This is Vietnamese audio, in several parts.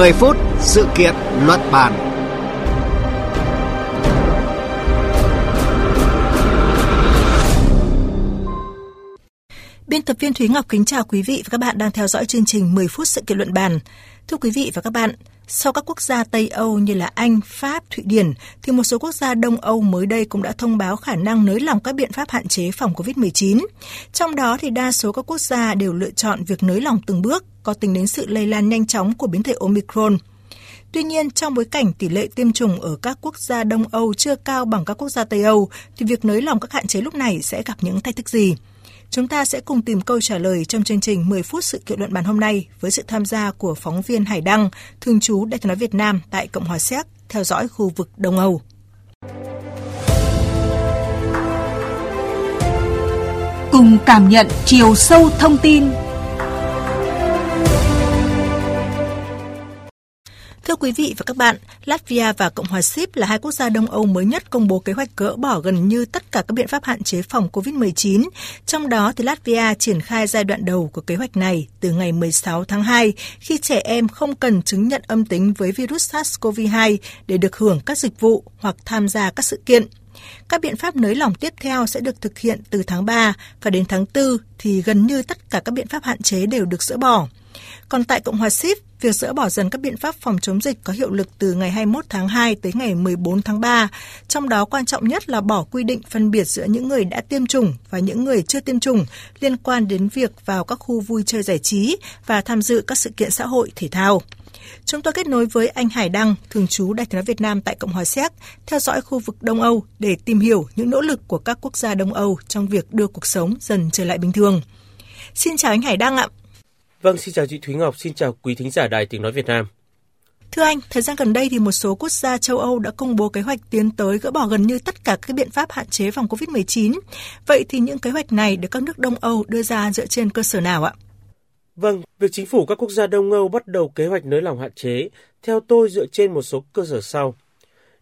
10 phút sự kiện luận bàn. Biên tập viên Thúy Ngọc kính chào quý vị và các bạn đang theo dõi chương trình 10 phút sự kiện luận bàn. Thưa quý vị và các bạn, sau các quốc gia Tây Âu như là Anh, Pháp, Thụy Điển, thì một số quốc gia Đông Âu mới đây cũng đã thông báo khả năng nới lỏng các biện pháp hạn chế phòng COVID-19. Trong đó thì đa số các quốc gia đều lựa chọn việc nới lỏng từng bước, có tính đến sự lây lan nhanh chóng của biến thể Omicron. Tuy nhiên, trong bối cảnh tỷ lệ tiêm chủng ở các quốc gia Đông Âu chưa cao bằng các quốc gia Tây Âu, thì việc nới lỏng các hạn chế lúc này sẽ gặp những thách thức gì? Chúng ta sẽ cùng tìm câu trả lời trong chương trình 10 phút sự kiện luận bàn hôm nay với sự tham gia của phóng viên Hải Đăng, thường trú Đại tiếng nói Việt Nam tại Cộng hòa Séc, theo dõi khu vực Đông Âu. Cùng cảm nhận chiều sâu thông tin Thưa quý vị và các bạn, Latvia và Cộng hòa Síp là hai quốc gia Đông Âu mới nhất công bố kế hoạch gỡ bỏ gần như tất cả các biện pháp hạn chế phòng COVID-19. Trong đó thì Latvia triển khai giai đoạn đầu của kế hoạch này từ ngày 16 tháng 2 khi trẻ em không cần chứng nhận âm tính với virus SARS-CoV-2 để được hưởng các dịch vụ hoặc tham gia các sự kiện. Các biện pháp nới lỏng tiếp theo sẽ được thực hiện từ tháng 3 và đến tháng 4 thì gần như tất cả các biện pháp hạn chế đều được dỡ bỏ. Còn tại Cộng hòa Sip, việc dỡ bỏ dần các biện pháp phòng chống dịch có hiệu lực từ ngày 21 tháng 2 tới ngày 14 tháng 3. Trong đó quan trọng nhất là bỏ quy định phân biệt giữa những người đã tiêm chủng và những người chưa tiêm chủng liên quan đến việc vào các khu vui chơi giải trí và tham dự các sự kiện xã hội thể thao. Chúng tôi kết nối với anh Hải Đăng, thường trú Đại tiếng Việt Nam tại Cộng hòa Séc, theo dõi khu vực Đông Âu để tìm hiểu những nỗ lực của các quốc gia Đông Âu trong việc đưa cuộc sống dần trở lại bình thường. Xin chào anh Hải Đăng ạ. Vâng, xin chào chị Thúy Ngọc, xin chào quý thính giả Đài Tiếng Nói Việt Nam. Thưa anh, thời gian gần đây thì một số quốc gia châu Âu đã công bố kế hoạch tiến tới gỡ bỏ gần như tất cả các biện pháp hạn chế phòng COVID-19. Vậy thì những kế hoạch này được các nước Đông Âu đưa ra dựa trên cơ sở nào ạ? Vâng, việc chính phủ các quốc gia Đông Âu bắt đầu kế hoạch nới lỏng hạn chế, theo tôi dựa trên một số cơ sở sau.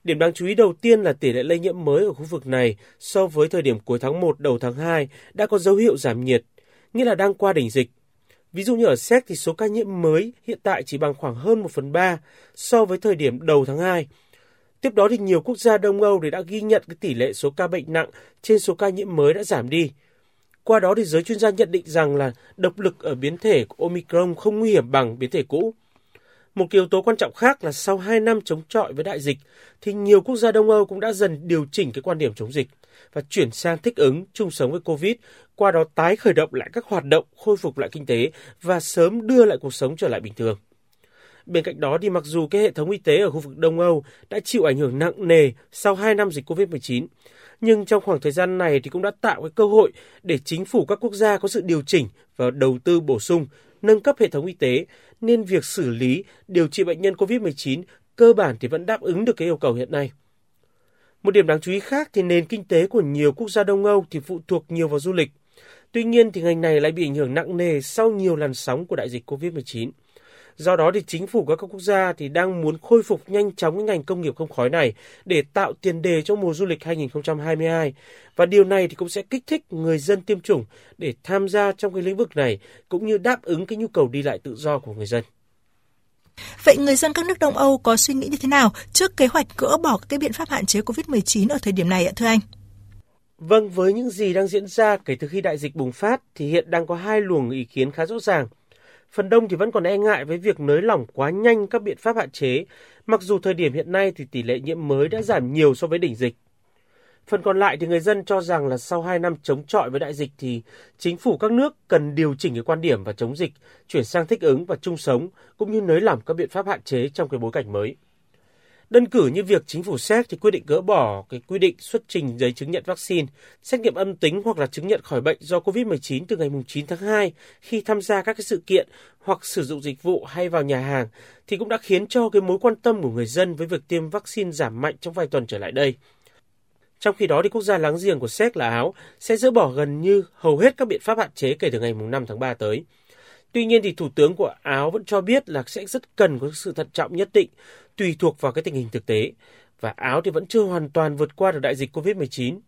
Điểm đáng chú ý đầu tiên là tỷ lệ lây nhiễm mới ở khu vực này so với thời điểm cuối tháng 1 đầu tháng 2 đã có dấu hiệu giảm nhiệt, nghĩa là đang qua đỉnh dịch. Ví dụ như ở Séc thì số ca nhiễm mới hiện tại chỉ bằng khoảng hơn 1 phần 3 so với thời điểm đầu tháng 2. Tiếp đó thì nhiều quốc gia Đông Âu đã ghi nhận cái tỷ lệ số ca bệnh nặng trên số ca nhiễm mới đã giảm đi. Qua đó thì giới chuyên gia nhận định rằng là độc lực ở biến thể của Omicron không nguy hiểm bằng biến thể cũ. Một yếu tố quan trọng khác là sau 2 năm chống chọi với đại dịch thì nhiều quốc gia Đông Âu cũng đã dần điều chỉnh cái quan điểm chống dịch và chuyển sang thích ứng chung sống với Covid, qua đó tái khởi động lại các hoạt động, khôi phục lại kinh tế và sớm đưa lại cuộc sống trở lại bình thường. Bên cạnh đó thì mặc dù cái hệ thống y tế ở khu vực Đông Âu đã chịu ảnh hưởng nặng nề sau 2 năm dịch Covid-19, nhưng trong khoảng thời gian này thì cũng đã tạo cái cơ hội để chính phủ các quốc gia có sự điều chỉnh và đầu tư bổ sung, nâng cấp hệ thống y tế, nên việc xử lý, điều trị bệnh nhân COVID-19 cơ bản thì vẫn đáp ứng được cái yêu cầu hiện nay. Một điểm đáng chú ý khác thì nền kinh tế của nhiều quốc gia Đông Âu thì phụ thuộc nhiều vào du lịch. Tuy nhiên thì ngành này lại bị ảnh hưởng nặng nề sau nhiều làn sóng của đại dịch COVID-19. Do đó thì chính phủ các quốc gia thì đang muốn khôi phục nhanh chóng cái ngành công nghiệp không khói này để tạo tiền đề cho mùa du lịch 2022 và điều này thì cũng sẽ kích thích người dân tiêm chủng để tham gia trong cái lĩnh vực này cũng như đáp ứng cái nhu cầu đi lại tự do của người dân. Vậy người dân các nước Đông Âu có suy nghĩ như thế nào trước kế hoạch gỡ bỏ các cái biện pháp hạn chế COVID-19 ở thời điểm này ạ thưa anh? Vâng, với những gì đang diễn ra kể từ khi đại dịch bùng phát thì hiện đang có hai luồng ý kiến khá rõ ràng. Phần đông thì vẫn còn e ngại với việc nới lỏng quá nhanh các biện pháp hạn chế, mặc dù thời điểm hiện nay thì tỷ lệ nhiễm mới đã giảm nhiều so với đỉnh dịch. Phần còn lại thì người dân cho rằng là sau 2 năm chống chọi với đại dịch thì chính phủ các nước cần điều chỉnh cái quan điểm và chống dịch, chuyển sang thích ứng và chung sống cũng như nới lỏng các biện pháp hạn chế trong cái bối cảnh mới. Đơn cử như việc chính phủ Séc thì quyết định gỡ bỏ cái quy định xuất trình giấy chứng nhận vaccine, xét nghiệm âm tính hoặc là chứng nhận khỏi bệnh do COVID-19 từ ngày 9 tháng 2 khi tham gia các cái sự kiện hoặc sử dụng dịch vụ hay vào nhà hàng thì cũng đã khiến cho cái mối quan tâm của người dân với việc tiêm vaccine giảm mạnh trong vài tuần trở lại đây. Trong khi đó thì quốc gia láng giềng của Séc là Áo sẽ dỡ bỏ gần như hầu hết các biện pháp hạn chế kể từ ngày 5 tháng 3 tới. Tuy nhiên thì Thủ tướng của Áo vẫn cho biết là sẽ rất cần có sự thận trọng nhất định tùy thuộc vào cái tình hình thực tế và Áo thì vẫn chưa hoàn toàn vượt qua được đại dịch Covid-19.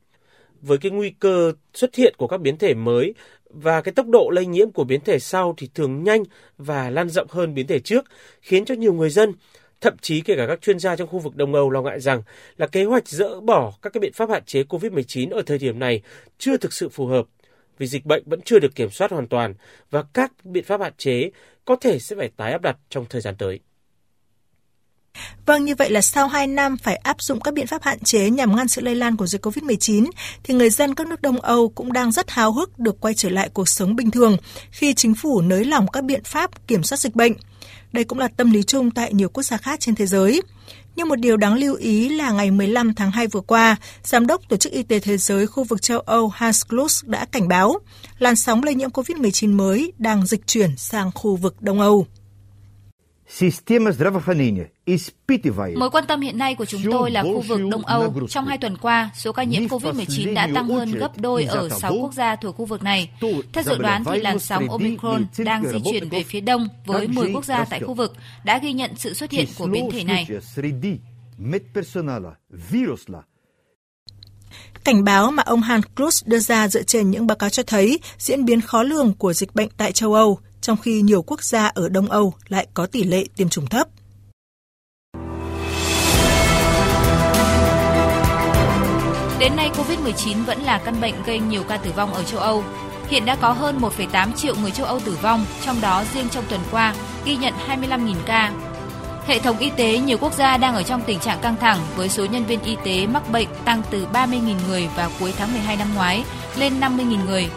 Với cái nguy cơ xuất hiện của các biến thể mới và cái tốc độ lây nhiễm của biến thể sau thì thường nhanh và lan rộng hơn biến thể trước, khiến cho nhiều người dân, thậm chí kể cả các chuyên gia trong khu vực Đông Âu lo ngại rằng là kế hoạch dỡ bỏ các cái biện pháp hạn chế COVID-19 ở thời điểm này chưa thực sự phù hợp vì dịch bệnh vẫn chưa được kiểm soát hoàn toàn và các biện pháp hạn chế có thể sẽ phải tái áp đặt trong thời gian tới. Vâng, như vậy là sau 2 năm phải áp dụng các biện pháp hạn chế nhằm ngăn sự lây lan của dịch COVID-19, thì người dân các nước Đông Âu cũng đang rất háo hức được quay trở lại cuộc sống bình thường khi chính phủ nới lỏng các biện pháp kiểm soát dịch bệnh. Đây cũng là tâm lý chung tại nhiều quốc gia khác trên thế giới. Nhưng một điều đáng lưu ý là ngày 15 tháng 2 vừa qua, Giám đốc Tổ chức Y tế Thế giới khu vực châu Âu Hans Kluss đã cảnh báo làn sóng lây nhiễm COVID-19 mới đang dịch chuyển sang khu vực Đông Âu. Mối quan tâm hiện nay của chúng tôi là khu vực Đông Âu. Trong hai tuần qua, số ca nhiễm COVID-19 đã tăng hơn gấp đôi ở 6 quốc gia thuộc khu vực này. Theo dự đoán, thì làn sóng Omicron đang di chuyển về phía đông với 10 quốc gia tại khu vực đã ghi nhận sự xuất hiện của biến thể này. Cảnh báo mà ông Hans Klus đưa ra dựa trên những báo cáo cho thấy diễn biến khó lường của dịch bệnh tại châu Âu, trong khi nhiều quốc gia ở Đông Âu lại có tỷ lệ tiêm chủng thấp. Đến nay, COVID-19 vẫn là căn bệnh gây nhiều ca tử vong ở châu Âu. Hiện đã có hơn 1,8 triệu người châu Âu tử vong, trong đó riêng trong tuần qua ghi nhận 25.000 ca. Hệ thống y tế nhiều quốc gia đang ở trong tình trạng căng thẳng với số nhân viên y tế mắc bệnh tăng từ 30.000 người vào cuối tháng 12 năm ngoái lên 50.000 người.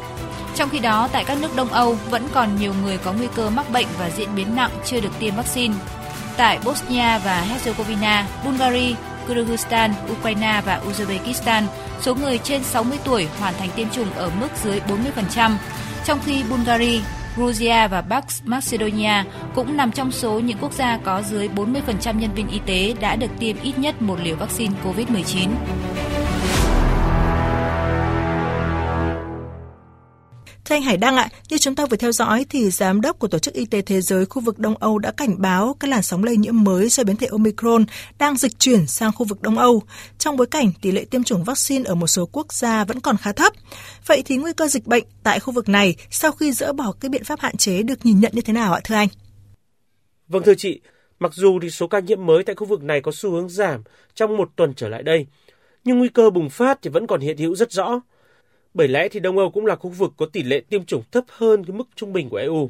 Trong khi đó, tại các nước Đông Âu vẫn còn nhiều người có nguy cơ mắc bệnh và diễn biến nặng chưa được tiêm vaccine. Tại Bosnia và Herzegovina, Bulgaria, Kyrgyzstan, Ukraine và Uzbekistan, số người trên 60 tuổi hoàn thành tiêm chủng ở mức dưới 40%, trong khi Bulgaria, Georgia và Bắc Macedonia cũng nằm trong số những quốc gia có dưới 40% nhân viên y tế đã được tiêm ít nhất một liều vaccine COVID-19. Anh Hải Đăng ạ, như chúng ta vừa theo dõi thì giám đốc của Tổ chức Y tế Thế giới khu vực Đông Âu đã cảnh báo các làn sóng lây nhiễm mới do biến thể Omicron đang dịch chuyển sang khu vực Đông Âu, trong bối cảnh tỷ lệ tiêm chủng vaccine ở một số quốc gia vẫn còn khá thấp. Vậy thì nguy cơ dịch bệnh tại khu vực này sau khi dỡ bỏ các biện pháp hạn chế được nhìn nhận như thế nào ạ thưa anh? Vâng thưa chị, mặc dù thì số ca nhiễm mới tại khu vực này có xu hướng giảm trong một tuần trở lại đây, nhưng nguy cơ bùng phát thì vẫn còn hiện hữu rất rõ bởi lẽ thì Đông Âu cũng là khu vực có tỷ lệ tiêm chủng thấp hơn cái mức trung bình của EU.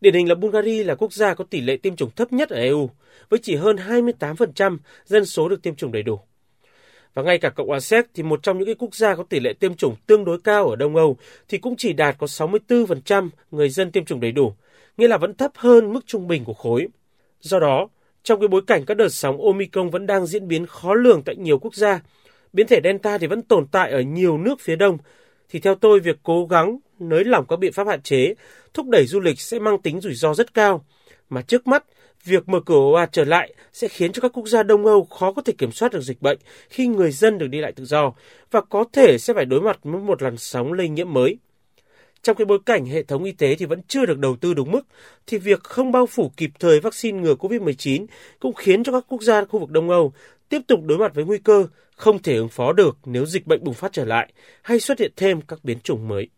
Điển hình là Bulgaria là quốc gia có tỷ lệ tiêm chủng thấp nhất ở EU, với chỉ hơn 28% dân số được tiêm chủng đầy đủ. Và ngay cả Cộng hòa Séc thì một trong những cái quốc gia có tỷ lệ tiêm chủng tương đối cao ở Đông Âu thì cũng chỉ đạt có 64% người dân tiêm chủng đầy đủ, nghĩa là vẫn thấp hơn mức trung bình của khối. Do đó, trong cái bối cảnh các đợt sóng Omicron vẫn đang diễn biến khó lường tại nhiều quốc gia, biến thể Delta thì vẫn tồn tại ở nhiều nước phía đông thì theo tôi việc cố gắng nới lỏng các biện pháp hạn chế, thúc đẩy du lịch sẽ mang tính rủi ro rất cao. Mà trước mắt, việc mở cửa ồ ạt trở lại sẽ khiến cho các quốc gia Đông Âu khó có thể kiểm soát được dịch bệnh khi người dân được đi lại tự do và có thể sẽ phải đối mặt với một làn sóng lây nhiễm mới. Trong cái bối cảnh hệ thống y tế thì vẫn chưa được đầu tư đúng mức, thì việc không bao phủ kịp thời vaccine ngừa COVID-19 cũng khiến cho các quốc gia khu vực Đông Âu tiếp tục đối mặt với nguy cơ không thể ứng phó được nếu dịch bệnh bùng phát trở lại hay xuất hiện thêm các biến chủng mới.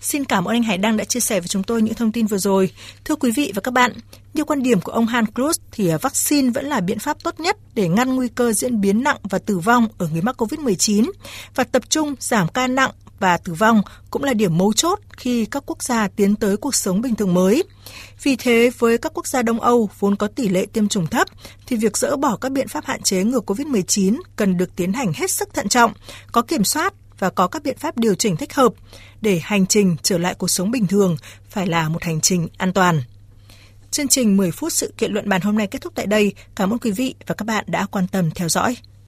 Xin cảm ơn anh Hải Đăng đã chia sẻ với chúng tôi những thông tin vừa rồi. Thưa quý vị và các bạn, như quan điểm của ông Han Cruz thì à, vaccine vẫn là biện pháp tốt nhất để ngăn nguy cơ diễn biến nặng và tử vong ở người mắc COVID-19 và tập trung giảm ca nặng và tử vong cũng là điểm mấu chốt khi các quốc gia tiến tới cuộc sống bình thường mới. Vì thế, với các quốc gia Đông Âu vốn có tỷ lệ tiêm chủng thấp, thì việc dỡ bỏ các biện pháp hạn chế ngừa COVID-19 cần được tiến hành hết sức thận trọng, có kiểm soát và có các biện pháp điều chỉnh thích hợp để hành trình trở lại cuộc sống bình thường phải là một hành trình an toàn. Chương trình 10 phút sự kiện luận bàn hôm nay kết thúc tại đây. Cảm ơn quý vị và các bạn đã quan tâm theo dõi.